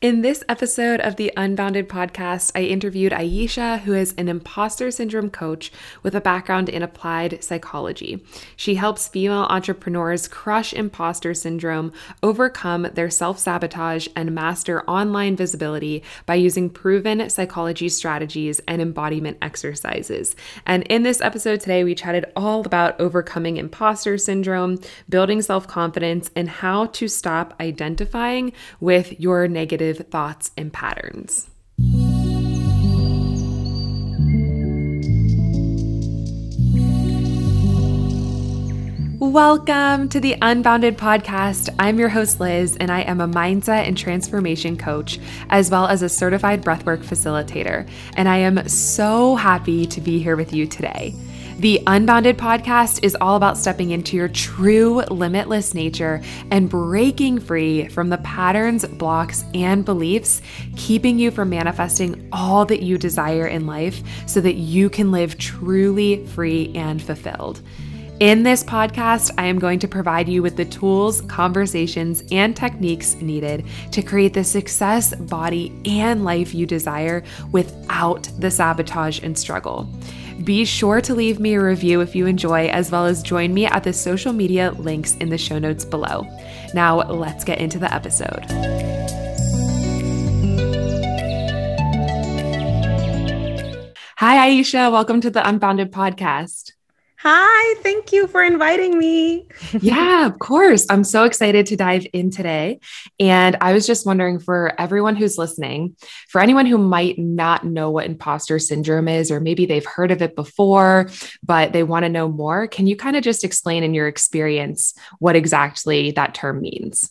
In this episode of the Unbounded podcast, I interviewed Ayesha, who is an imposter syndrome coach with a background in applied psychology. She helps female entrepreneurs crush imposter syndrome, overcome their self sabotage, and master online visibility by using proven psychology strategies and embodiment exercises. And in this episode today, we chatted all about overcoming imposter syndrome, building self confidence, and how to stop identifying with your negative thoughts and patterns. Welcome to the Unbounded Podcast. I'm your host, Liz, and I am a mindset and transformation coach, as well as a certified breathwork facilitator. And I am so happy to be here with you today. The Unbounded podcast is all about stepping into your true limitless nature and breaking free from the patterns, blocks, and beliefs keeping you from manifesting all that you desire in life so that you can live truly free and fulfilled. In this podcast, I am going to provide you with the tools, conversations, and techniques needed to create the success, body, and life you desire without the sabotage and struggle. Be sure to leave me a review if you enjoy, as well as join me at the social media links in the show notes below. Now, let's get into the episode. Hi, Ayesha. Welcome to the Unbounded podcast. Hi, thank you for inviting me. yeah, of course. I'm so excited to dive in today. And I was just wondering for everyone who's listening, for anyone who might not know what imposter syndrome is, or maybe they've heard of it before, but they want to know more, can you kind of just explain in your experience what exactly that term means?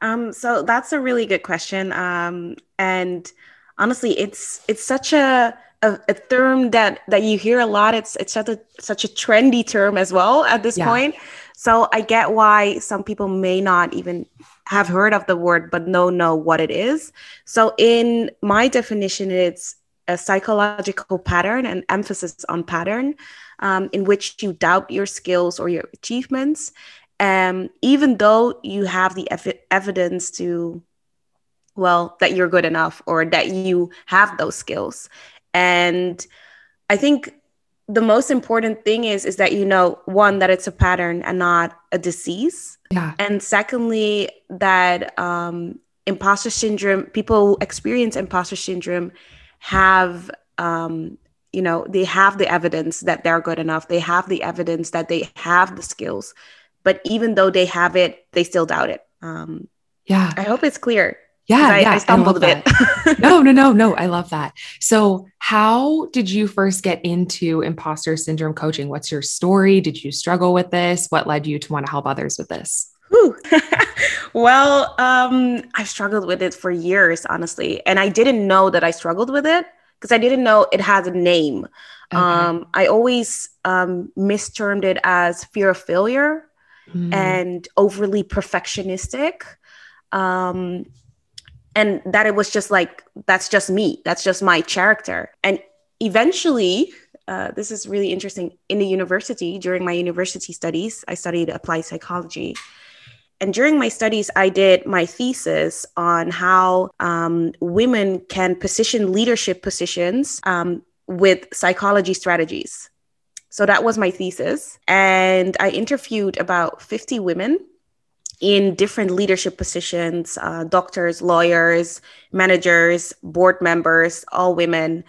Um, so that's a really good question. Um, and honestly, it's it's such a a, a, term that that you hear a lot. It's it's such a such a trendy term as well at this yeah. point. So I get why some people may not even have heard of the word, but no know what it is. So in my definition, it's a psychological pattern and emphasis on pattern um, in which you doubt your skills or your achievements, um, even though you have the ev- evidence to well that you're good enough or that you have those skills and I think the most important thing is is that you know one that it's a pattern and not a disease. Yeah. And secondly, that um, imposter syndrome, people who experience imposter syndrome have um, you know they have the evidence that they're good enough. They have the evidence that they have the skills. But even though they have it they still doubt it. Um, yeah. I hope it's clear yeah, I, yeah, I stumbled a bit. no, no, no, no. I love that. So, how did you first get into imposter syndrome coaching? What's your story? Did you struggle with this? What led you to want to help others with this? well, um, I've struggled with it for years, honestly, and I didn't know that I struggled with it because I didn't know it has a name. Okay. Um, I always um, mistermed it as fear of failure mm. and overly perfectionistic. Um, and that it was just like that's just me that's just my character. And eventually uh, this is really interesting in the university during my university studies i studied applied psychology. And during my studies i did my thesis on how um, women can position leadership positions um, with psychology strategies. So that was my thesis. And i interviewed about 50 women in different leadership positions uh, doctors, lawyers, managers, board members, all women.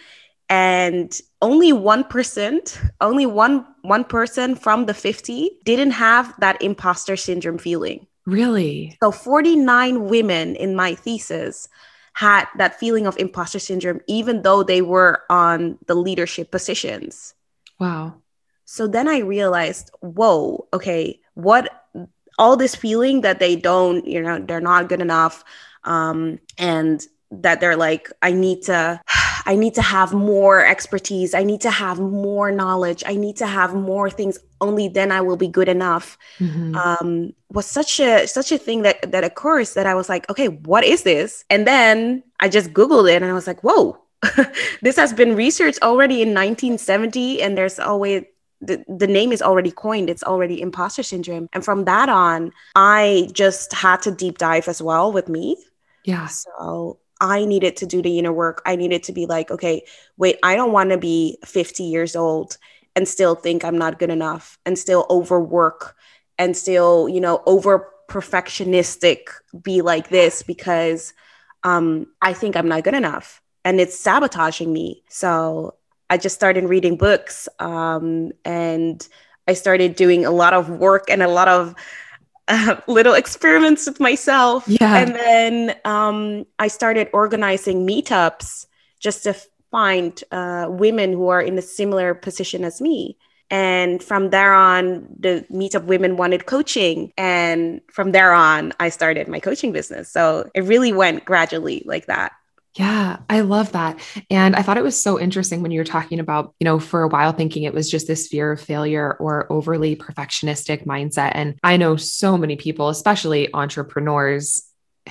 And only 1%, only one, one person from the 50 didn't have that imposter syndrome feeling. Really? So 49 women in my thesis had that feeling of imposter syndrome, even though they were on the leadership positions. Wow. So then I realized, whoa, okay, what all this feeling that they don't, you know, they're not good enough. Um, and that they're like, I need to, I need to have more expertise. I need to have more knowledge. I need to have more things. Only then I will be good enough. Mm-hmm. Um, was such a such a thing that that occurs that I was like, okay, what is this? And then I just Googled it and I was like, whoa, this has been researched already in 1970, and there's always the, the name is already coined it's already imposter syndrome and from that on i just had to deep dive as well with me Yeah. So I needed to do the inner work. I needed to be like, okay, wait, I don't want to be 50 years old and still think I'm not good enough and still overwork and still, you know, over perfectionistic be like this because um, I think I'm not good enough and it's sabotaging me. So I just started reading books um, and I started doing a lot of work and a lot of uh, little experiments with myself. Yeah. And then um, I started organizing meetups just to find uh, women who are in a similar position as me. And from there on, the Meetup Women wanted coaching. And from there on, I started my coaching business. So it really went gradually like that. Yeah, I love that. And I thought it was so interesting when you were talking about, you know, for a while thinking it was just this fear of failure or overly perfectionistic mindset. And I know so many people, especially entrepreneurs,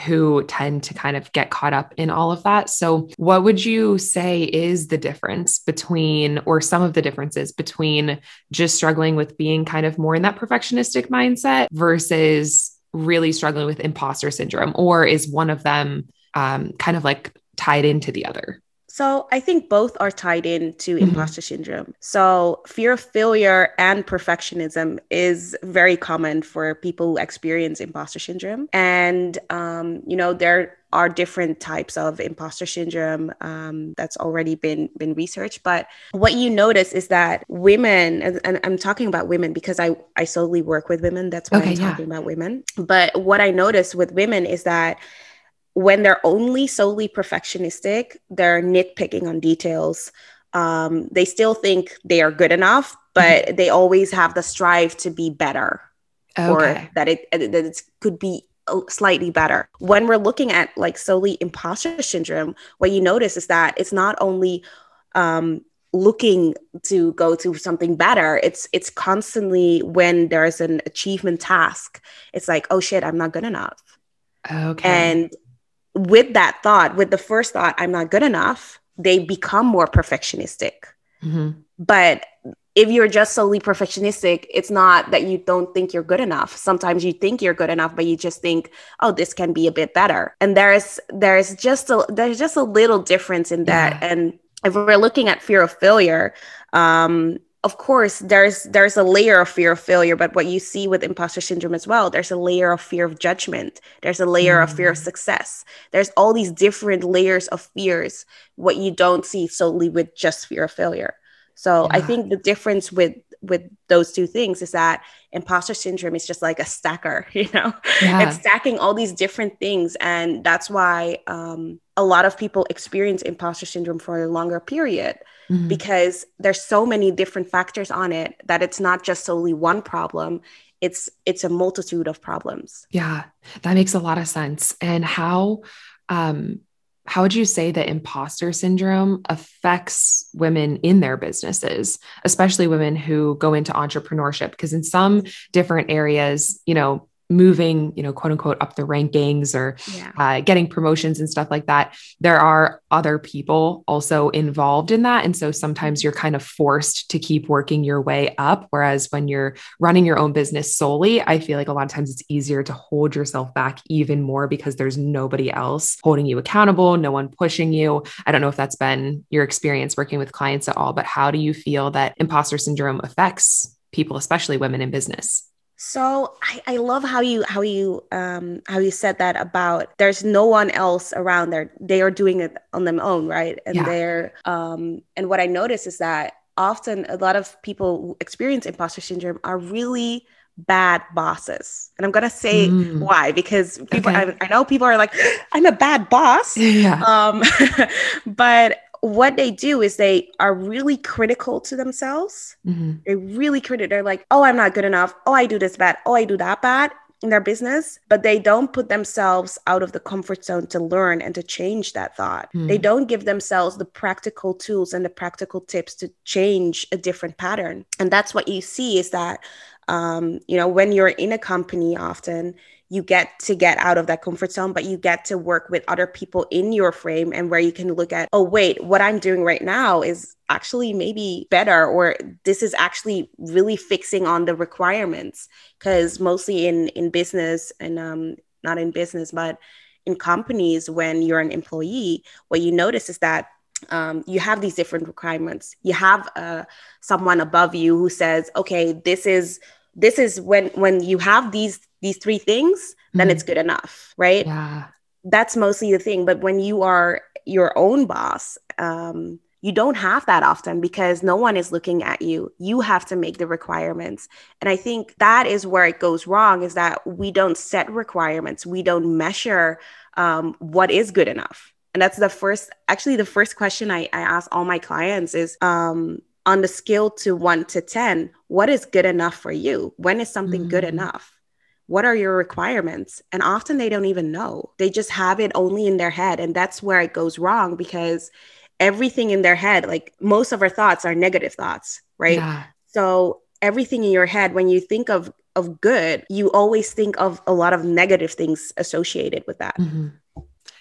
who tend to kind of get caught up in all of that. So, what would you say is the difference between, or some of the differences between just struggling with being kind of more in that perfectionistic mindset versus really struggling with imposter syndrome? Or is one of them um, kind of like tied into the other? So I think both are tied into mm-hmm. imposter syndrome. So fear of failure and perfectionism is very common for people who experience imposter syndrome. And, um, you know, there are different types of imposter syndrome um, that's already been been researched but what you notice is that women and, and, i'm talking about women because i i solely work with women that's why okay, i'm talking yeah. about women but what i notice with women is that when they're only solely perfectionistic, they're nitpicking on details. Um, they still think they are good enough, but mm-hmm. they always have the strive to be better okay. or that it that it could be slightly better. When we're looking at like solely imposter syndrome, what you notice is that it's not only um, looking to go to something better it's it's constantly when there's an achievement task it's like oh shit i'm not good enough okay and with that thought, with the first thought, I'm not good enough, they become more perfectionistic. Mm-hmm. But if you're just solely perfectionistic, it's not that you don't think you're good enough. Sometimes you think you're good enough, but you just think, oh, this can be a bit better. And there's there's just a there's just a little difference in that. Yeah. And if we're looking at fear of failure, um, of course there's there's a layer of fear of failure but what you see with imposter syndrome as well there's a layer of fear of judgment there's a layer mm. of fear of mm. success there's all these different layers of fears what you don't see solely with just fear of failure so yeah. i think the difference with with those two things is that imposter syndrome is just like a stacker you know yeah. it's stacking all these different things and that's why um, a lot of people experience imposter syndrome for a longer period mm-hmm. because there's so many different factors on it that it's not just solely one problem it's it's a multitude of problems yeah that makes a lot of sense and how um how would you say that imposter syndrome affects women in their businesses, especially women who go into entrepreneurship? Because in some different areas, you know, moving, you know, quote unquote, up the rankings or yeah. uh, getting promotions and stuff like that, there are other people also involved in that. And so sometimes you're kind of forced to keep working your way up. Whereas when you're running your own business solely, I feel like a lot of times it's easier to hold yourself back even more because there's nobody else holding you accountable, no one pushing you. I don't know if that's been your experience working with clients at all, but how do you feel that imposter syndrome affects people, especially women in business? So I, I love how you how you um how you said that about there's no one else around there. They are doing it on their own, right? And yeah. they're um and what I notice is that often a lot of people who experience imposter syndrome are really bad bosses. And I'm gonna say mm. why because people okay. I, I, know people are like, I'm a bad boss. Yeah. Um but what they do is they are really critical to themselves. Mm-hmm. They're really critical. They're like, oh, I'm not good enough. Oh, I do this bad. Oh, I do that bad in their business, but they don't put themselves out of the comfort zone to learn and to change that thought. Mm. They don't give themselves the practical tools and the practical tips to change a different pattern. And that's what you see is that, um, you know, when you're in a company often, you get to get out of that comfort zone, but you get to work with other people in your frame and where you can look at, oh, wait, what I'm doing right now is actually maybe better, or this is actually really fixing on the requirements. Because mostly in in business and um, not in business, but in companies when you're an employee what you notice is that um, you have these different requirements you have uh, someone above you who says okay this is this is when when you have these these three things then mm-hmm. it's good enough right? Yeah. That's mostly the thing. But when you are your own boss um, you don't have that often because no one is looking at you. You have to make the requirements. And i think that is where it goes wrong is that we don't set requirements. We don't measure um, what is good enough. And that's the first actually the first question i, I ask all my clients is um, on the scale to 1 to 10 what is good enough for you? When is something mm. good enough? What are your requirements? And often they don't even know. They just have it only in their head. And that's where it goes wrong because everything in their head like most of our thoughts are negative thoughts right? Yeah. so everything in your head when you think of of good you always think of a lot of negative things associated with that. Mm-hmm.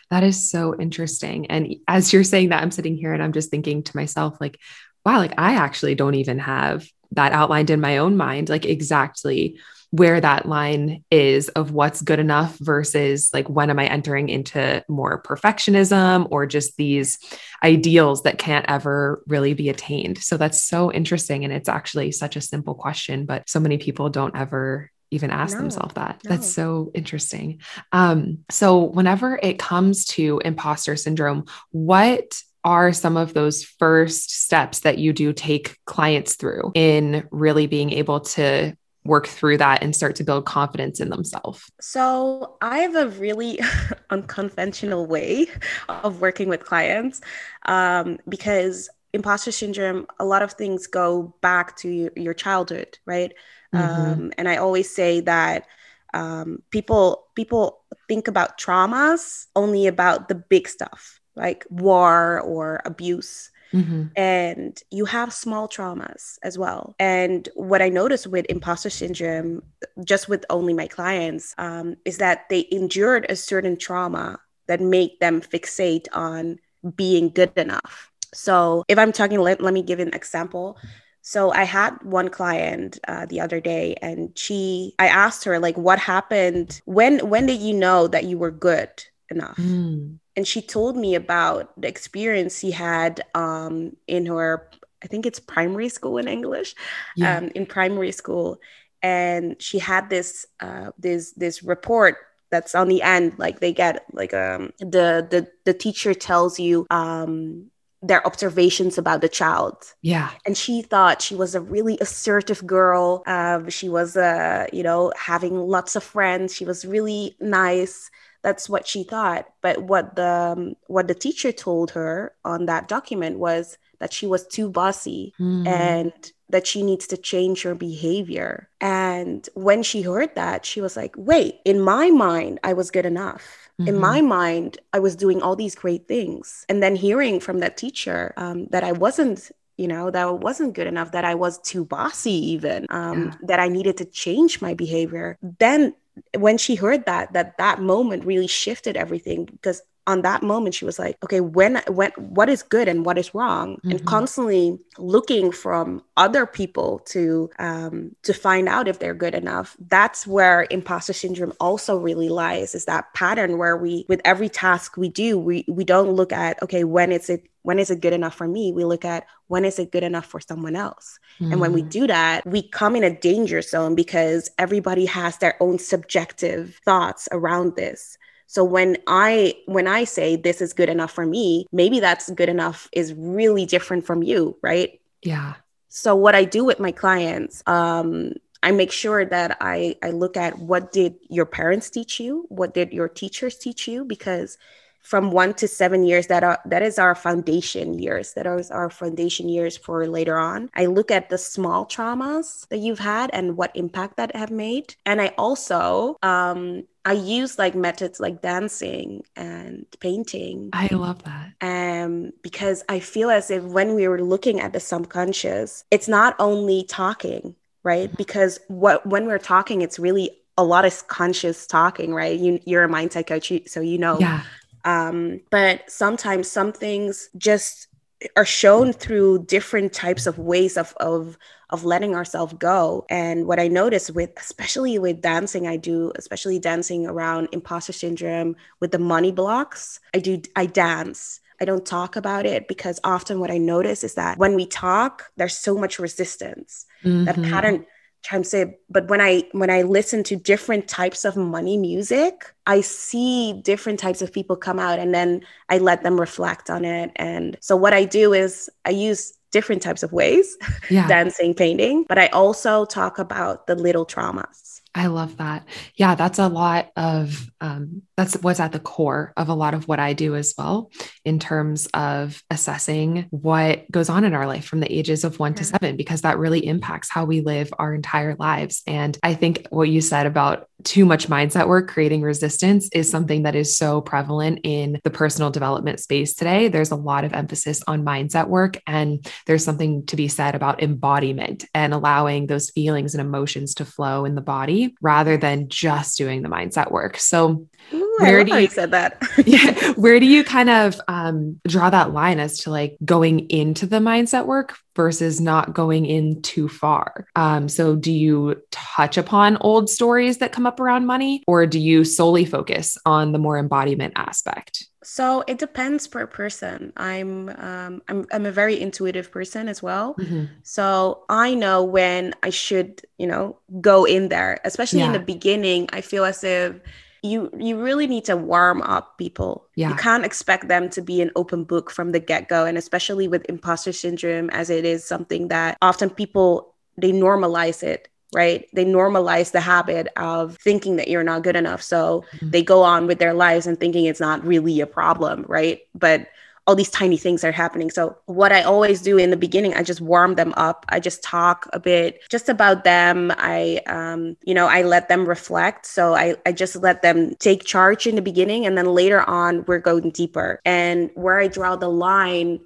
that is so interesting. And as you're saying that i'm sitting here and i'm just thinking to myself like wow like i actually don't even have that outlined in my own mind like exactly where that line is of what's good enough versus like when am I entering into more perfectionism or just these ideals that can't ever really be attained. So that's so interesting. And it's actually such a simple question, but so many people don't ever even ask no, themselves that. No. That's so interesting. Um, so, whenever it comes to imposter syndrome, what are some of those first steps that you do take clients through in really being able to work through that and start to build confidence in themselves? So, I have a really unconventional way of working with clients um, because imposter syndrome, a lot of things go back to your, childhood, right? Mm-hmm. Um, and I always say that um, people people think about traumas only about the big stuff like war or abuse Mm-hmm. And you have small traumas as well. And what I noticed with imposter syndrome, just with only my clients, um, is that they endured a certain trauma that make them fixate on being good enough. So if I'm talking, let, let me give an example. So I had one client uh, the other day, and she, I asked her like, what happened? When when did you know that you were good enough? Mm and she told me about the experience she had um, in her i think it's primary school in english yeah. um, in primary school and she had this uh, this this report that's on the end like they get like um the the the teacher tells you um their observations about the child. Yeah. And she thought she was a really assertive girl. Um, she was, uh, you know, having lots of friends. She was really nice that's what she thought but what the um, what the teacher told her on that document was that she was too bossy mm. and that she needs to change her behavior and when she heard that she was like wait in my mind i was good enough mm-hmm. in my mind i was doing all these great things and then hearing from that teacher um, that i wasn't you know that I wasn't good enough that i was too bossy even um, yeah. that i needed to change my behavior then when she heard that that that moment really shifted everything because on that moment she was like okay when when what is good and what is wrong mm-hmm. and constantly looking from other people to um to find out if they're good enough that's where imposter syndrome also really lies is that pattern where we with every task we do we we don't look at okay when is it when is it good enough for me we look at when is it good enough for someone else mm-hmm. and when we mm. do that we come in a danger zone because everybody has their own subjective thoughts around this so when I when I say this is good enough for me, maybe that's good enough is really different from you, right? Yeah. So what I do with my clients, um, I make sure that I I look at what did your parents teach you, what did your teachers teach you, because from one to seven years that are that is our foundation years. That are our foundation years for later on. I look at the small traumas that you've had and what impact that have made. And i also um, I use like methods like dancing and painting. I love that. Um, because I feel as if when we were looking at the subconscious, it's not only talking, right? Mm-hmm. Because what when we're talking, it's really a lot of conscious talking, right? You, you're a mindset coach, so you know. Yeah. Um, but sometimes some things just are shown through different types of ways of of of letting ourselves go. And what I notice with, especially with dancing, I do, especially dancing around imposter syndrome with the money blocks, I do, I dance. I don't talk about it because often what I notice is that when we talk, there's so much resistance. Mm-hmm. That pattern, trying to say, but when I when I listen to different types of money music, I see different types of people come out and then I let them reflect on it. And so what I do is I use different types of ways yeah. dancing painting but i also talk about the little traumas I love that. Yeah, that's a lot of um, that's what's at the core of a lot of what I do as well, in terms of assessing what goes on in our life from the ages of one yeah. to mm-hmm. seven, because that really impacts how we live our entire lives. And I think what you said about too much mindset work creating resistance is something that is so prevalent in the personal development space today. There's a lot of emphasis on mindset work, and there's something to be said about embodiment and allowing those feelings and emotions to flow in the body rather than just doing the mindset work. So, Ooh, where do you said that? yeah, where do you kind of um, draw that line as to like going into the mindset work versus not going in too far? Um, so, do you touch upon old stories that come up around money, or do you solely focus on the more embodiment aspect? So it depends per person. I'm um, I'm I'm a very intuitive person as well. Mm-hmm. So I know when I should, you know, go in there. Especially yeah. in the beginning, I feel as if you you really need to warm up people. Yeah. You can't expect them to be an open book from the get-go and especially with imposter syndrome as it is something that often people they normalize it right? They normalize the habit of thinking that you're not good enough. So mm-hmm. they go on with their lives and thinking it's not really a problem, right? But all these tiny things are happening. So what I always do in the beginning, I just warm them up. I just talk a bit just about them. I, um, you know, I let them reflect. So I, I just let them take charge in the beginning, and then later on, we're going deeper. And where I draw the line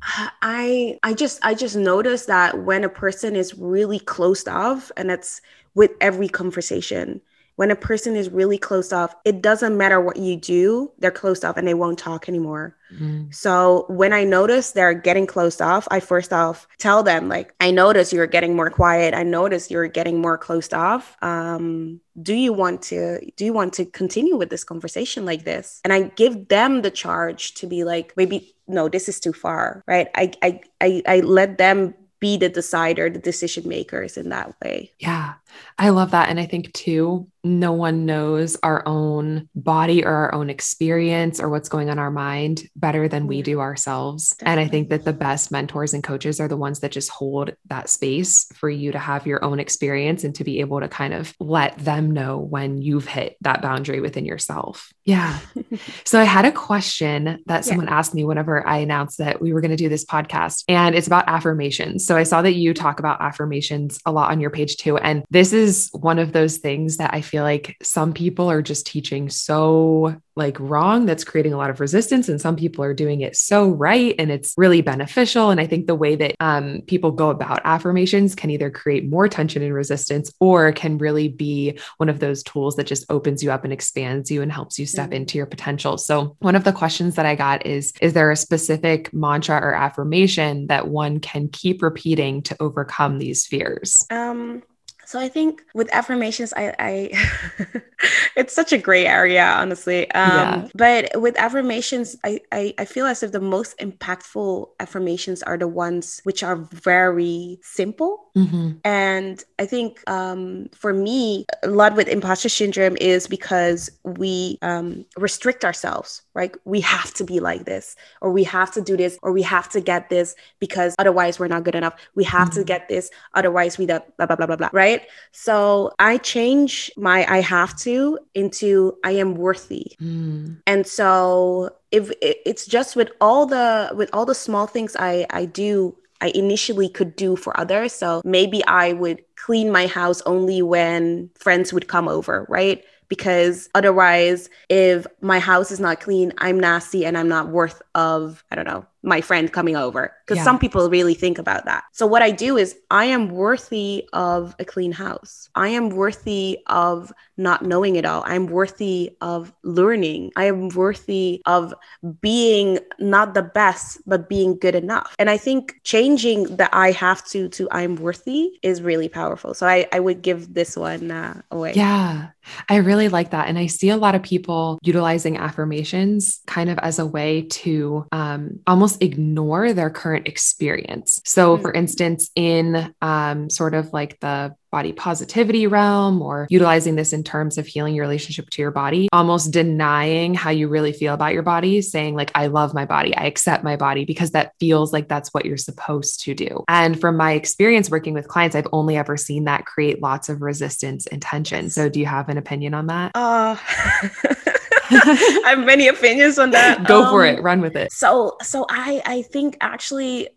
I I just I just noticed that when a person is really closed off and it's with every conversation when a person is really closed off it doesn't matter what you do they're closed off and they won't talk anymore. Mm. so when i notice they're getting closed off i first off tell them like i notice you're getting more quiet. I notice you're getting more closed off. Um, do you want to do you want to continue with this conversation like this? And i give them the charge to be like maybe no this is too far right? I i i, I let them be the decider the decision makers in that way. Yeah I love that. And I think too, no one knows our own body or our own experience or what's going on our mind better than we mm-hmm. do ourselves. Definitely. And I think that the best mentors and coaches are the ones that just hold that space for you to have your own experience and to be able to kind of let them know when you've hit that boundary within yourself. Yeah. so I had a question that someone yeah. asked me whenever I announced that we were going to do this podcast, and it's about affirmations. So I saw that you talk about affirmations a lot on your page too. And this this is one of those things that I feel like some people are just teaching so like wrong that's creating a lot of resistance and some people are doing it so right and it's really beneficial. And i think the way that um, people go about affirmations can either create more tension and resistance or can really be one of those tools that just opens you up and expands you and helps you step mm-hmm. into your potential. So one of the questions that i got is is there a specific mantra or affirmation that one can keep repeating to overcome these fears? Um so I think with affirmations, I, I it's such a gray area, honestly. Um, yeah. But with affirmations, I, I, I feel as if the most impactful affirmations are the ones which are very simple. Mm-hmm. And I think um, for me, a lot with imposter syndrome is because we um, restrict ourselves, right? We have to be like this, or we have to do this, or we have to get this because otherwise we're not good enough. We have mm-hmm. to get this, otherwise we blah blah blah blah blah. Right? right? So I change my I have to into I am worthy. Mm. And so if it's just with all the with all the small things I I do I initially could do for others. So maybe I would clean my house only when friends would come over, right? Because otherwise, if my house is not clean, I'm nasty and I'm not worth of, I don't know, my friend coming over because yeah. some people really think about that. So what I do is I am worthy of a clean house. I am worthy of not knowing it all. I'm worthy of learning. I am worthy of being not the best, but being good enough. And I think changing the I have to to I'm worthy is really powerful. So I, I would give this one uh, away. Yeah. I really like that. And I see a lot of people utilizing affirmations kind of as a way to um, almost ignore their current experience. So, mm-hmm. for instance, in um, sort of like the body positivity realm or utilizing this in terms of healing your relationship to your body, almost denying how you really feel about your body, saying, like, I love my body, I accept my body, because that feels like that's what you're supposed to do. And from my experience working with clients, I've only ever seen that create lots of resistance and tension. So, do you have an opinion on that? Uh, I have many opinions on that. Go um, for it. Run with it. So, so I, I think actually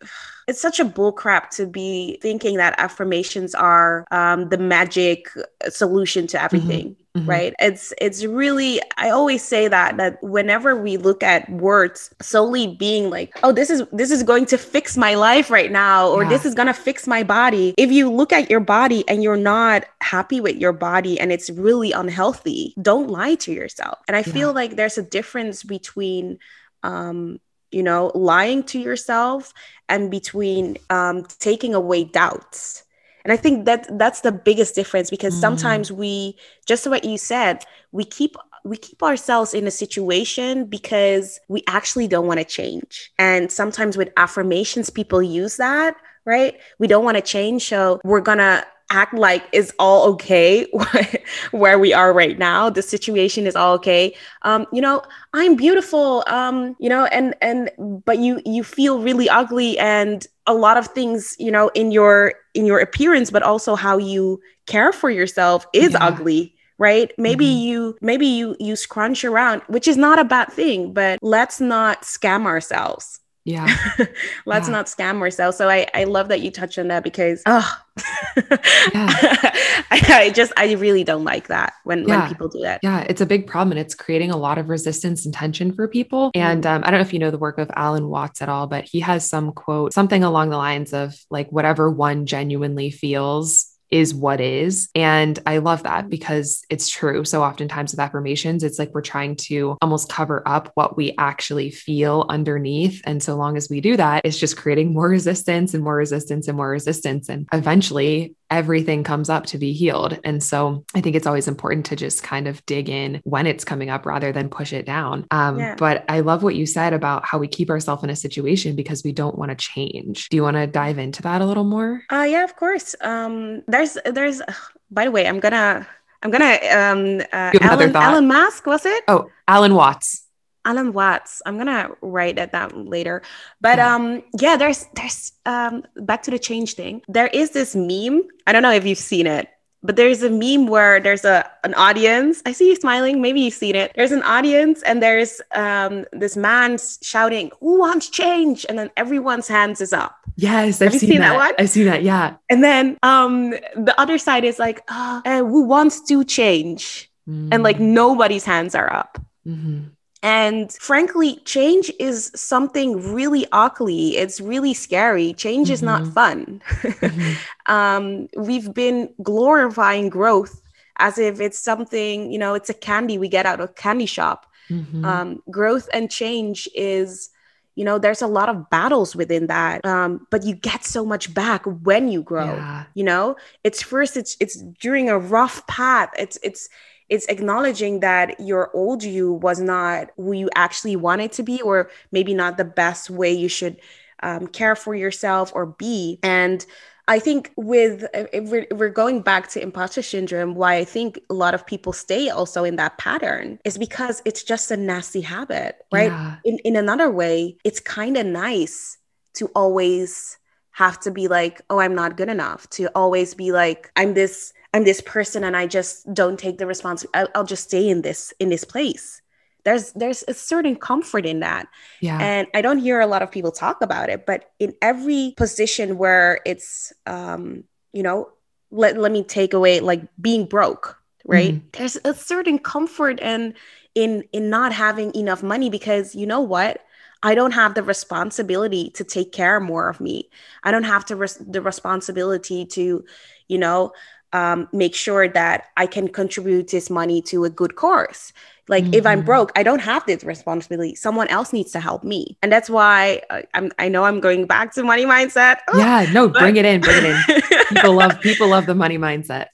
it's such a bullcrap to be thinking that affirmations are um, the magic solution to everything. Mm-hmm. Mm-hmm. right it's it's really i always say that that whenever we look at words solely being like oh this is this is going to fix my life right now or yeah. this is going to fix my body if you look at your body and you're not happy with your body and it's really unhealthy don't lie to yourself and i yeah. feel like there's a difference between um you know lying to yourself and between um, taking away doubts and i think that that's the biggest difference because mm. sometimes we just what you said we keep we keep ourselves in a situation because we actually don't want to change and sometimes with affirmations people use that right we don't want to change so we're gonna act like it's all okay where we are right now the situation is all okay um you know i'm beautiful um you know and and but you you feel really ugly and a lot of things you know in your in your appearance but also how you care for yourself is yeah. ugly right maybe mm-hmm. you maybe you you scrunch around which is not a bad thing but let's not scam ourselves yeah. Let's yeah. not scam ourselves. So I, I love that you touched on that because oh. I, I, just I really don't like that when, yeah. when people do that. Yeah, it's a big problem and it's creating a lot of resistance and tension for people. Mm-hmm. And um, I don't know if you know the work of Alan Watts at all, but he has some quote, something along the lines of like whatever one genuinely feels is what is. And I love that because it's true. So oftentimes with affirmations, it's like we're trying to almost cover up what we actually feel underneath. And so long as we do that, it's just creating more resistance and more resistance and more resistance. And eventually everything comes up to be healed. And so I think it's always important to just kind of dig in when it's coming up rather than push it down. Um, yeah. But I love what you said about how we keep ourselves in a situation because we don't want to change. Do you want to dive into that a little more? Uh, yeah, of course. Um, there's, there's, by the way, I'm gonna, I'm gonna, um, uh, Alan, Alan Mask, was it? Oh, Alan Watts. Alan Watts. I'm gonna write that down later. But yeah. um yeah, there's there's um back to the change thing. There is this meme. I don't know if you've seen it, but there's a meme where there's a an audience. I see you smiling. Maybe you've seen it. There's an audience and there's um this man shouting, "Who wants change?" And then everyone's hands is up. Yes, I've seen, seen that. that. one. I've seen that. Yeah. And then um the other side is like, uh, "Who wants to change?" Mm. And like nobody's hands are up. Mm-hmm. And frankly, change is something really ugly. It's really scary. Change mm-hmm. is not mm-hmm. fun. mm-hmm. um, we've been glorifying growth as if it's something, you know, it's a candy we get out of candy shop. Mm-hmm. Um, growth and change is, you know, there's a lot of battles within that. Um, but you get so much back when you grow. Yeah. You know, it's first, it's it's during a rough path. It's it's it's acknowledging that your old you was not who you actually wanted to be, or maybe not the best way you should um, care for yourself or be. And I think with if we're, we're going back to imposter syndrome, why I think a lot of people stay also in that pattern is because it's just a nasty habit, right? Yeah. In in another way, it's kind of nice to always have to be like, oh, I'm not good enough. To always be like, I'm this I'm this person and I just don't take the responsibility. I'll, I'll just stay in this in this place. There's there's a certain comfort in that. Yeah. And I don't hear a lot of people talk about it, but in every position where it's um, you know, let, let me take away like being broke, right? Mm. There's a certain comfort and in in not having enough money because you know what? I don't have the responsibility to take care more of me. I don't have to res- the responsibility to, you know, um, make sure that I can contribute this money to a good cause. Like mm-hmm. if I'm mm-hmm. broke, I don't have this responsibility. Someone else needs to help me, and that's why uh, I'm. I know I'm going back to money mindset. yeah, no, but- bring it in, bring it in. people love people love the money mindset.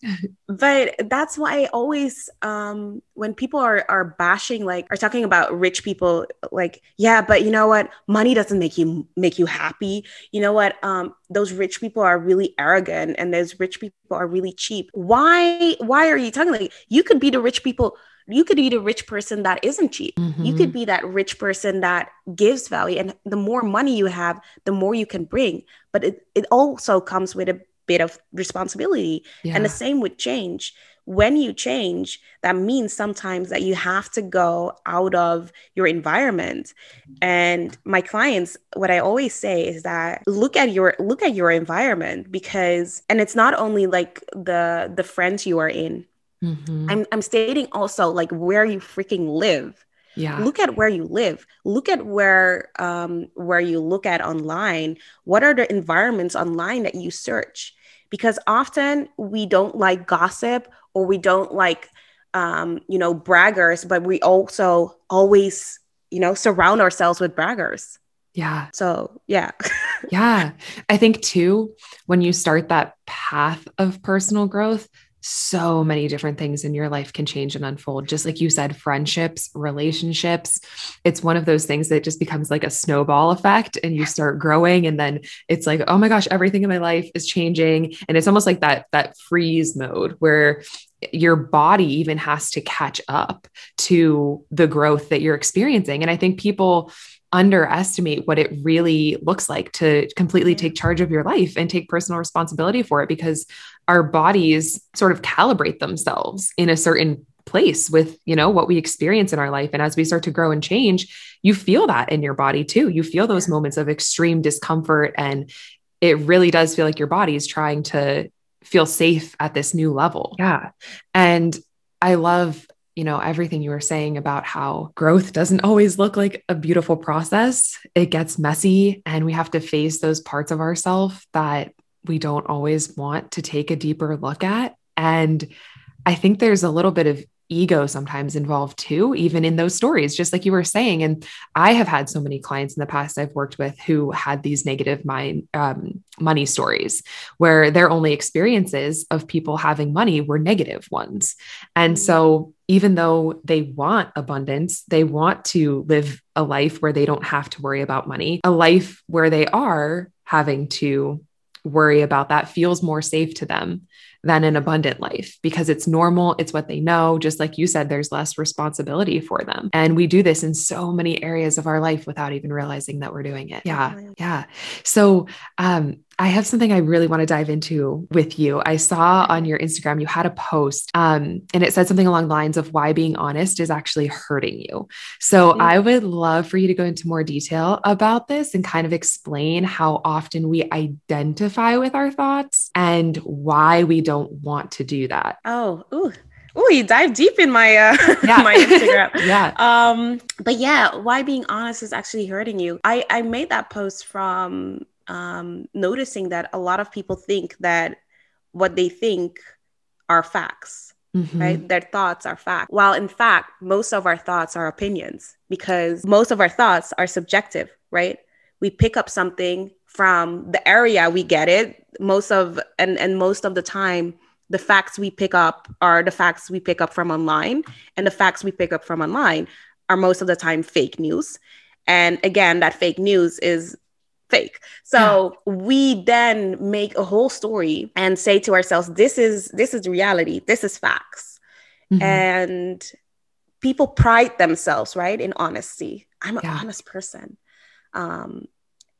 but that's why I always, um, when people are are bashing, like are talking about rich people, like yeah, but you know what, money doesn't make you make you happy. You know what, um, those rich people are really arrogant, and those rich people are really cheap. Why why are you talking like you could be the rich people? You could be the rich person that isn't cheap. Mm-hmm. You could mm-hmm. be that rich person that gives value. And the more money you have, the more you can bring. But it, it also comes with a bit of responsibility. Yeah. And the same with change. When you change, that means sometimes that you have to go out of your environment. And my clients, what I always say is that look at your look at your environment because and it's not only like the the friends you are in Mm-hmm. I'm, I'm stating also like where you freaking live. Yeah. Look at where you live. Look at where um, where you look at online. What are the environments online that you search? Because often we don't like gossip or we don't like um, you know braggers, but we also always you know surround ourselves with braggers. Yeah. So, yeah. yeah. I think too, when you start that path of personal growth, so many different things in your life can change and unfold. Just like you said, friendships, relationships. It's one of those things that just becomes like a snowball effect and you start growing. And then it's like, oh my gosh, everything in my life is changing. And it's almost like that, that freeze mode where your body even has to catch up to the growth that you're experiencing. And I think people, underestimate what it really looks like to completely take charge of your life and take personal responsibility for it because our bodies sort of calibrate themselves in a certain place with you know what we experience in our life. And as we start to grow and change you feel that in your body too. You feel those moments of extreme discomfort and it really does feel like your body is trying to feel safe at this new level. Yeah. And i love you know everything you were saying about how growth doesn't always look like a beautiful process. It gets messy and we have to face those parts of ourselves that we don't always want to take a deeper look at. And I think there's a little bit of ego sometimes involved too, even in those stories, just like you were saying. And I have had so many clients in the past I've worked with who had these negative mind, um, money stories where their only experiences of people having money were negative ones. And so even though they want abundance, they want to live a life where they don't have to worry about money, a life where they are having to worry about that feels more safe to them than an abundant life because it's normal. It's what they know. Just like you said, there's less responsibility for them. And we do this in so many areas of our life without even realizing that we're doing it. Yeah. Yeah. So, um, I have something I really want to dive into with you. I saw on your Instagram you had a post um, and it said something along the lines of why being honest is actually hurting you. So mm-hmm. I would love for you to go into more detail about this and kind of explain how often we identify with our thoughts and why we don't want to do that. Oh, ooh. Oh, you dive deep in my uh yeah. my Instagram. yeah. Um, but yeah, why being honest is actually hurting you. I I made that post from um, noticing that a lot of people think that what they think are facts, mm-hmm. right? Their thoughts are fact. While in fact, most of our thoughts are opinions because most of our thoughts are subjective, right? We pick up something from the area we get it. Most of and and most of the time, the facts we pick up are the facts we pick up from online, and the facts we pick up from online are most of the time fake news. And again, that fake news is fake. So yeah. we then make a whole story and say to ourselves, this is this is reality, this is facts. Mm-hmm. And people pride themselves, right, in honesty. I'm an yeah. honest person. Um,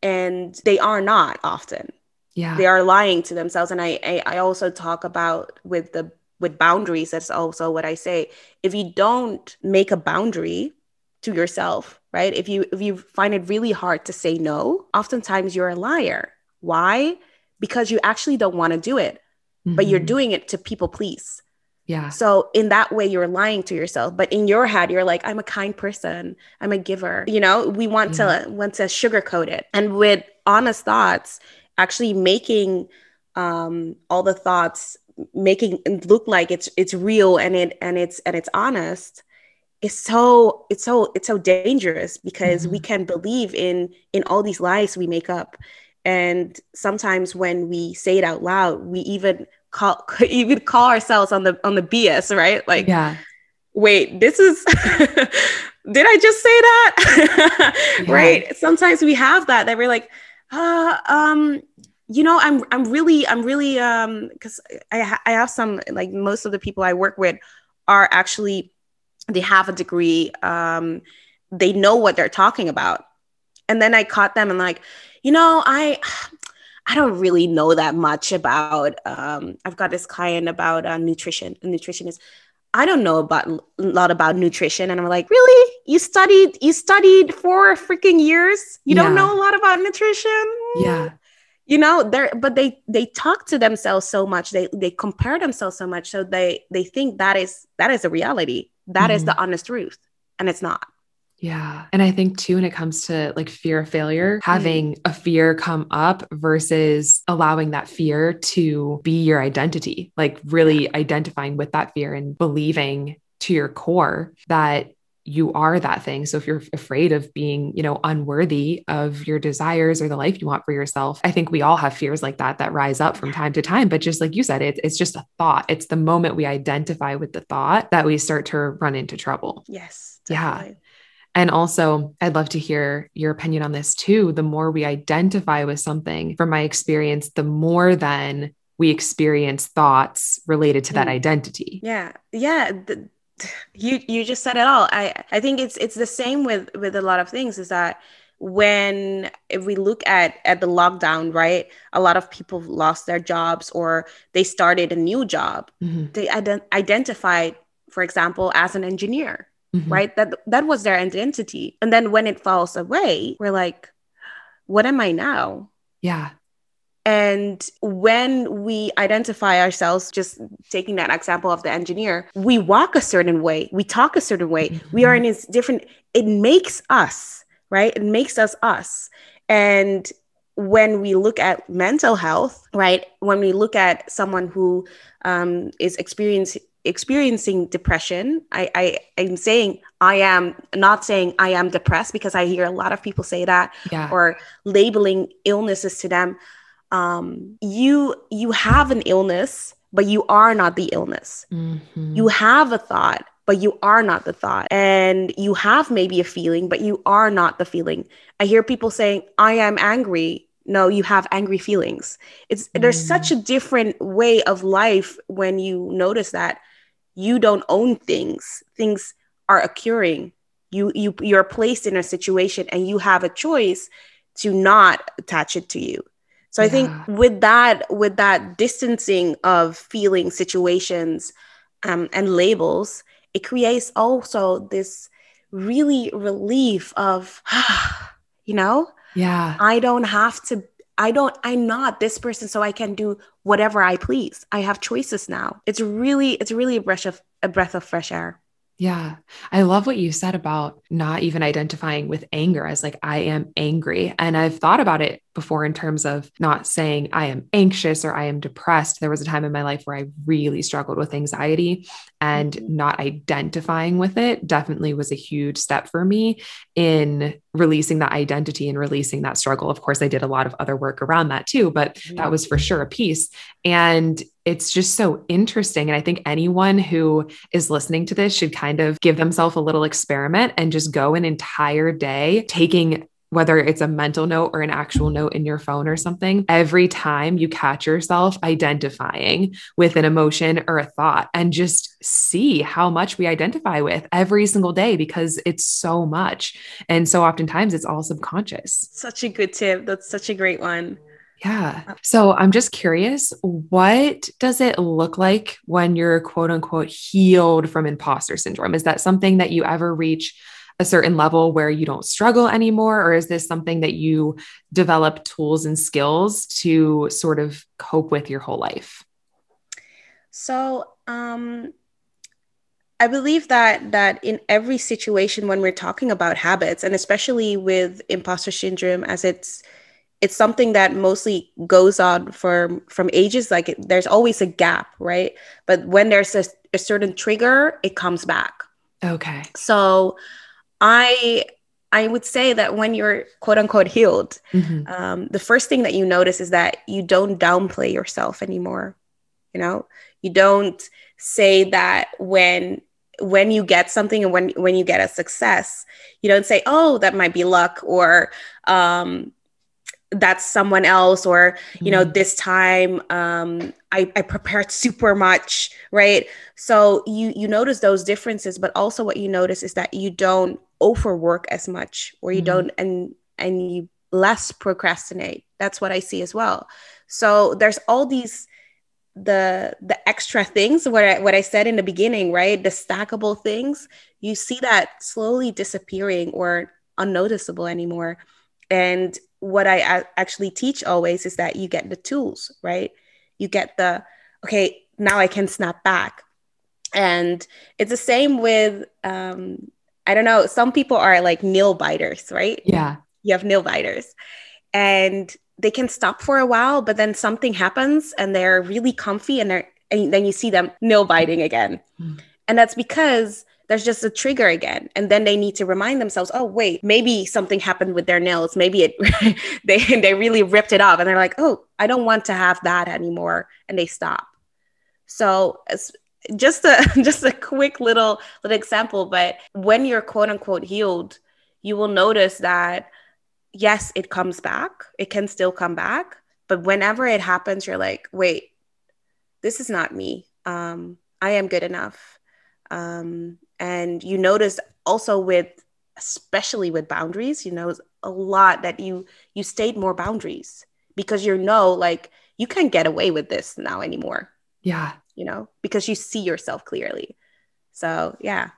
and they are not often. Yeah. They are lying to themselves. And I, I, I also talk about with the with boundaries, that's also what I say. If you don't make a boundary to yourself, right? If you if you find it really hard to say no, oftentimes you're a liar. Why? Because you actually don't want to do it, mm-hmm. but you're mm-hmm. doing it to people please. Yeah. So in that way, you're lying to yourself. But in your head, you're like, I'm a kind person. I'm a giver. You know, we want yeah. to want to sugarcoat it. And with honest thoughts, actually making um, all the thoughts making look like it's it's real and it and it's and it's honest is so it's so it's so dangerous because mm-hmm. we can believe in in all these lies we make up and sometimes when we say it out loud we even call even call ourselves on the on the BS, right? Like, yeah. Wait, this is. did I just say that? yeah. Right. Sometimes we have that that we're like, uh, um, you know, I'm I'm really I'm really um because I I have some like most of the people I work with are actually they have a degree um they know what they're talking about and then I caught them and like you know I I don't really know that much about. Um, I've got this client about uh, nutrition, a nutritionist. I don't know about a lot about nutrition, and I'm like, really? You studied? You studied for freaking years? You yeah. don't know a lot about nutrition? Yeah. You know, they're but they they talk to themselves so much. They they compare themselves so much, so they they think that is that is a reality. That mm-hmm. is the honest truth, and it's not. Yeah. And I think too, when it comes to like fear of failure, having mm. a fear come up versus allowing that fear to be your identity, like really identifying with that fear and believing to your core that you are that thing. So if you're afraid of being, you know, unworthy of your desires or the life you want for yourself, I think we all have fears like that that rise up from time to time. But just like you said, it, it's just a thought. It's the moment we identify with the thought that we start to run into trouble. Yes. Definitely. Yeah. And also, I'd love to hear your opinion on this too. The more we identify with something, from my experience, the more then we experience thoughts related to that mm. identity. Yeah. Yeah. The, you you just said it all. I I think it's it's the same with with a lot of things is that when if we look at at the lockdown right a lot of people lost their jobs or they started a new job mm-hmm. they ident- identified for example as an engineer mm-hmm. right? That that was their identity. And then when it falls away, we're like, what am I now? Yeah. And when we identify ourselves, just taking that example of the engineer, we walk a certain way, we talk a certain way, mm-hmm. we are in this different, it makes us, right? It makes us us. And when we look at mental health, right? When we look at someone who um, is experiencing experiencing depression I, I i'm saying i am not saying i am depressed because i hear a lot of people say that yeah. or labeling illnesses to them um you you have an illness but you are not the illness. Mm-hmm. you have a thought but you are not the thought. And you have maybe a feeling but you are not the feeling. I hear people saying i am angry. No you have angry feelings. It's mm. there's such a different way of life when you notice that you don't own things. Things are occurring. You you you're placed in a situation and you have a choice to not attach it to you so yeah. i think with that with that distancing of feeling situations um, and labels it creates also this really relief of you know yeah i don't have to I don't, I'm not this person, so I can do whatever I please. I have choices now. It's really, it's really a breath of a breath of fresh air. Yeah. I love what you said about not even identifying with anger as like, I am angry. And I've thought about it before in terms of not saying I am anxious or I am depressed. There was a time in my life where I really struggled with anxiety and mm-hmm. not identifying with it definitely was a huge step for me in releasing that identity and releasing that struggle. Of course, I did a lot of other work around that too, but that was for sure a piece. And it's just so interesting. And I think anyone who is listening to this should kind of give themselves a little experiment and just go an entire day taking whether it's a mental note or an actual note in your phone or something, every time you catch yourself identifying with an emotion or a thought and just see how much we identify with every single day because it's so much. And so oftentimes it's all subconscious. Such a good tip. That's such a great one. Yeah. Uh, so I'm just curious, what does it look like when you're quote unquote healed from imposter syndrome? Is that something that you ever reach a certain level where you don't struggle anymore? Or is this something that you develop tools and skills to sort of cope with your whole life? So, um, I believe that that in every situation when we're talking about habits, and especially with imposter syndrome, as it's it's something that mostly goes on for from ages like it, there's always a gap right but when there's a, a certain trigger it comes back okay so i i would say that when you're quote unquote healed mm-hmm. um, the first thing that you notice is that you don't downplay yourself anymore you know you don't say that when when you get something and when when you get a success you don't say oh that might be luck or um that's someone else or you know mm. this time um I, I prepared super much right so you you notice those differences but also what you notice is that you don't overwork as much or you mm. don't and and you less procrastinate. That's what i see as well. So there's all these the the extra things what I, what I said in the beginning right? The stackable things you see that slowly disappearing or unnoticeable anymore. And what I a- actually teach always is that you get the tools right? You get the okay now I can snap back. And it's the same with um I don't know some people are like nail biters right yeah you have nail biters and they can stop for a while, but then something happens and they're really comfy and they're and then you see them nail biting again. Mm. And that's because there's just a trigger again. And then they need to remind themselves, oh wait, maybe something happened with their nails. Maybe it they they really ripped it off and they're like, oh, I don't want to have that anymore. And they stop. So just a just a quick little little example, but when you're quote unquote healed, you will notice that yes, it comes back. It can still come back. But whenever it happens, you're like, wait, this is not me. Um, I am good enough. Um, and you notice also with, especially with boundaries, you know, a lot that you you stayed more boundaries because you know, like you can't get away with this now anymore. Yeah. You know, because you see yourself clearly. So yeah,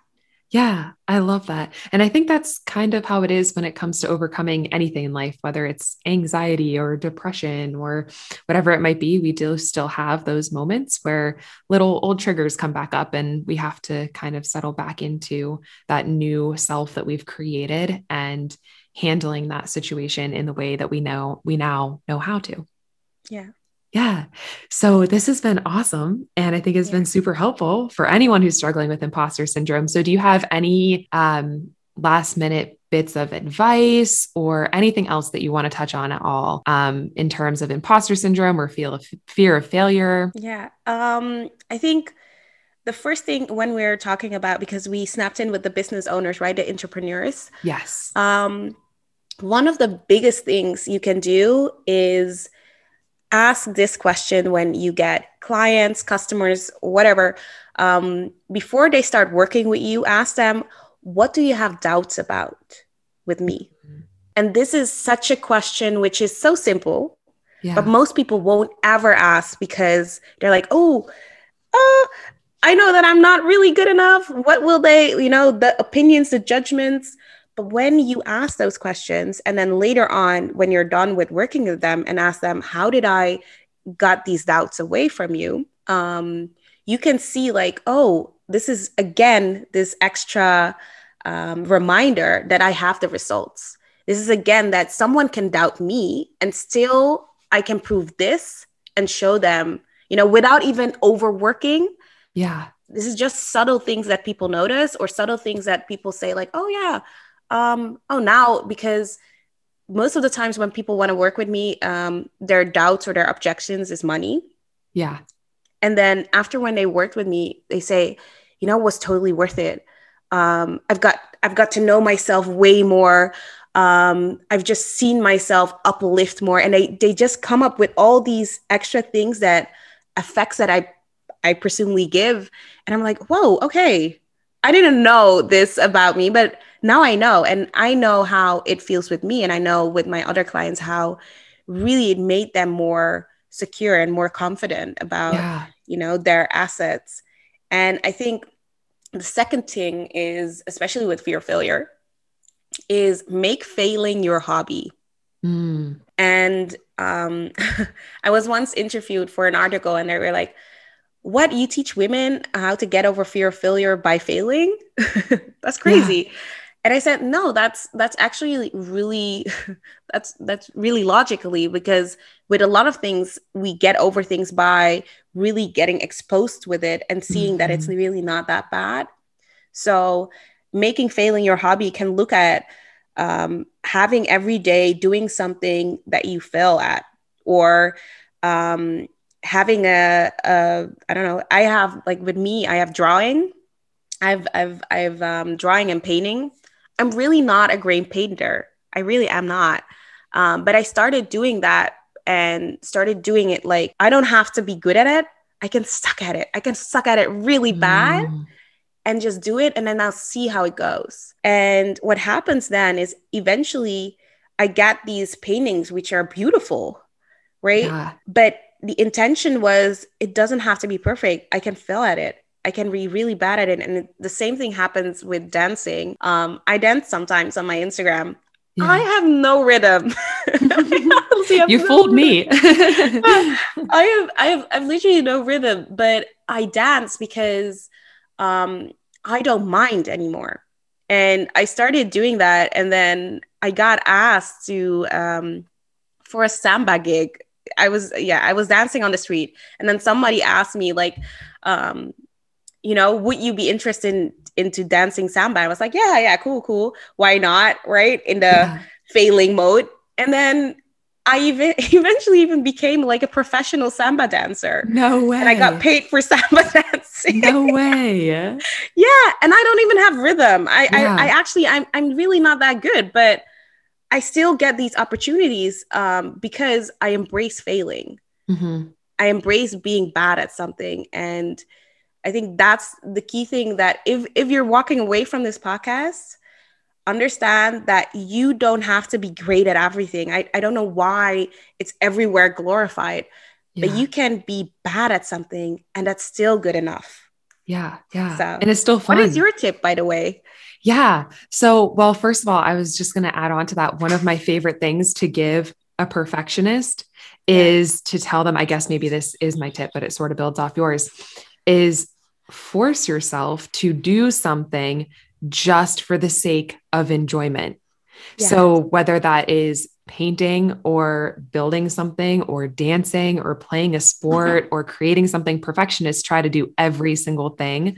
yeah, I love that. And I think that's kind of how it is when it comes to overcoming anything in life, whether it's anxiety or depression or whatever it might be. We do still have those moments where little old triggers come back up and we have to kind of settle back into that new self that we've created and handling that situation in the way that we know we now know how to. Yeah. Yeah. So this has been awesome. And I think it's been super helpful for anyone who's struggling with imposter syndrome. So, do you have any um, last minute bits of advice or anything else that you want to touch on at all um, in terms of imposter syndrome or feel of fear of failure? Yeah. Um, I think the first thing when we're talking about, because we snapped in with the business owners, right? The entrepreneurs. Yes. Um, one of the biggest things you can do is ask this question when you get clients, customers, whatever. Um, before they start working with you, ask them, what do you have doubts about with me? And this is such a question which is so simple, yeah. but most people won't ever ask because they're like, oh, uh, I know that I'm not really good enough. What will they, you know, the opinions, the judgments, but when you ask those questions, and then later on, when you're done with working with them and ask them, how did I got these doubts away from you? Um, you can see like, oh, this is again this extra um, reminder that I have the results. This is again that someone can doubt me and still I can prove this and show them, you know, without even overworking. Yeah. This is just subtle things that people notice or subtle things that people say, like, oh, yeah, um, oh, now because most of the times when people want to work with me, um, their doubts or their objections is money. Yeah. And then after when they worked with me, they say, you know, it was totally worth it. Um, I've got I've got to know myself way more. Um, I've just seen myself uplift more, and they they just come up with all these extra things that effects that I I presumably give, and I'm like, whoa, okay, I didn't know this about me, but now I know. And I know how it feels with me. And I know with my other clients how really it made them more secure and more confident about, yeah. you know, their assets. And I think the second thing is, especially with fear of failure, is make failing your hobby. Mm. And um, I was once interviewed for an article, and they were like, what you teach women how to get over fear of failure by failing that's crazy yeah. And i said no that's that's actually really that's that's really logically because with a lot of things we get over things by really getting exposed with it and seeing mm-hmm. that it's mm-hmm. really not that bad so making failing your hobby can look at um, having every day doing something that you fail at or um, having a, a I don't know I have like with me I have drawing I've I've I've um, drawing and painting I'm really not a great painter I really am not um, but I started doing that and started doing it like I don't have to be good at it I can suck at it I can suck at it really bad mm and just do it and then I'll see how it goes. And what happens then is eventually I get these paintings which are beautiful, right? Yeah. But the intention was it doesn't have to be perfect. I can fail at it. I can be really bad at it. And the same thing happens with dancing. Um, I dance sometimes on my Instagram. Yeah. I have no rhythm. you no fooled rhythm. me. I have I have I've literally no rhythm, but I dance because um, I don't mind anymore. And I started doing that. And then I got asked to, um, for a samba gig. I was, yeah, I was dancing on the street. And then somebody asked me, like, um, you know, would you be interested in, into dancing samba? I was like, yeah, yeah, cool, cool. Why not? Right. In the yeah. failing mode. And then I even eventually even became like a professional samba dancer. No way. And I got paid for samba dancing. No way. yeah. And I don't even have rhythm. I, yeah. I, I, actually, I'm, I'm really not that good, but I still get these opportunities um, because I embrace failing. Mm-hmm. I embrace being bad at something. And I think that's the key thing that if, if you're walking away from this podcast, understand that you don't have to be great at everything. I, I don't know why it's everywhere glorified, yeah. but you can be bad at something and that's still good enough. Yeah. Yeah. So, and it's still fun. What is your tip, by the way? Yeah. So, well, first of all, I was just going to add on to that. One of my favorite things to give a perfectionist is to tell them, I guess maybe this is my tip, but it sort of builds off yours, is force yourself to do something just for the sake of enjoyment. Yeah. So, whether that is painting or building something or dancing or playing a sport mm-hmm. or creating something, perfectionists try to do every single thing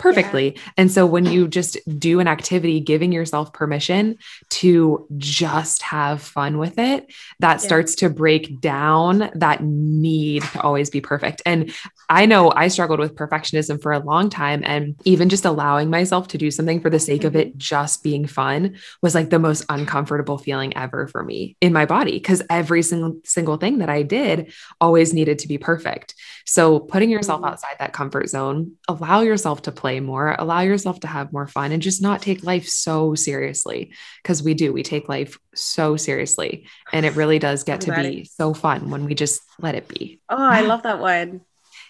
perfectly. Yeah. And so when you just do an activity, giving yourself permission to just have fun with it, that yeah. starts to break down that need to always be perfect. And I know I struggled with perfectionism for a long time. And even just allowing myself to do something for the sake of it mm-hmm. just being fun was like the most uncomfortable feeling ever for me in my body. Cause every single single thing that I did always needed to be perfect. So putting yourself outside that comfort zone, allow yourself to play more, allow yourself to have more fun and just not take life so seriously. Cause we do, we take life so seriously. And it really does get to be so fun when we just let it be. Oh, I love that one.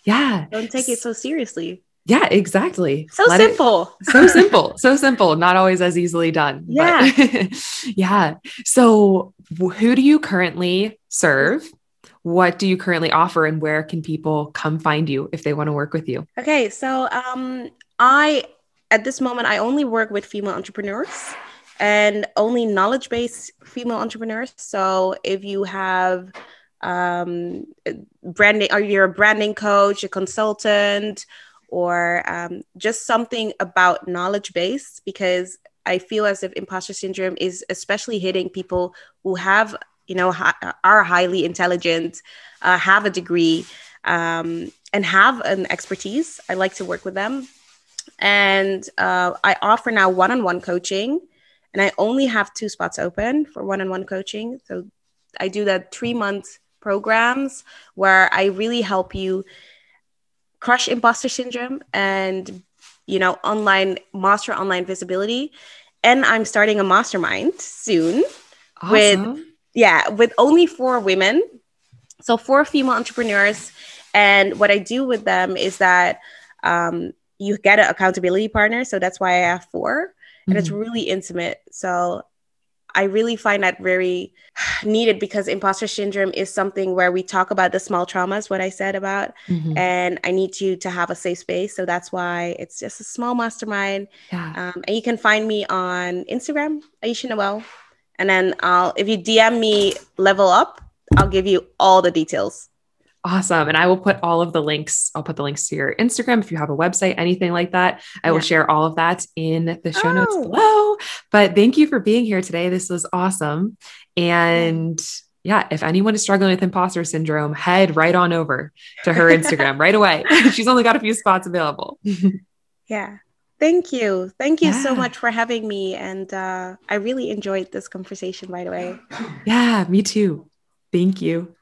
Yeah. Don't take it so seriously. Yeah, exactly. So Let simple. It, so simple. So simple. Not always as easily done. Yeah. yeah. So, who do you currently serve? What do you currently offer, and where can people come find you if they want to work with you? Okay. So, um, I, at this moment, I only work with female entrepreneurs and only knowledge based female entrepreneurs. So if you have um, branding, or you're a branding coach, a consultant, or um, just something about knowledge based, because I feel as if imposter syndrome is especially hitting people who have, you know, are highly intelligent, uh, have a degree, um, and have an expertise. I like to work with them and uh, I offer now one on one coaching. And I only have two spots open for one on one coaching. So I do that three month programs where I really help you crush imposter syndrome and you know online master online visibility and i'm starting a mastermind soon awesome. with yeah with only four women so four female entrepreneurs and what i do with them is that um, you get an accountability partner. So that's why I have four. And mm-hmm. it's really intimate. So I really find that very needed because imposter syndrome is something where we talk about the small traumas, what I said about, mm-hmm. and I need you to have a safe space. So that's why it's just a small mastermind. Yeah. Um, and you can find me on Instagram, Ayesha Noelle. And then I'll, if you DM me level up, I'll give you all the details. Awesome. And I will put all of the links. I'll put the links to your Instagram if you have a website, anything like that. I yeah. will share all of that in the show oh. notes below. But thank you for being here today. This was awesome. And yeah, if anyone is struggling with imposter syndrome, head right on over to her Instagram right away. She's only got a few spots available. yeah. Thank you. Thank you yeah. so much for having me. And uh, I really enjoyed this conversation, by the way. Yeah, me too. Thank you.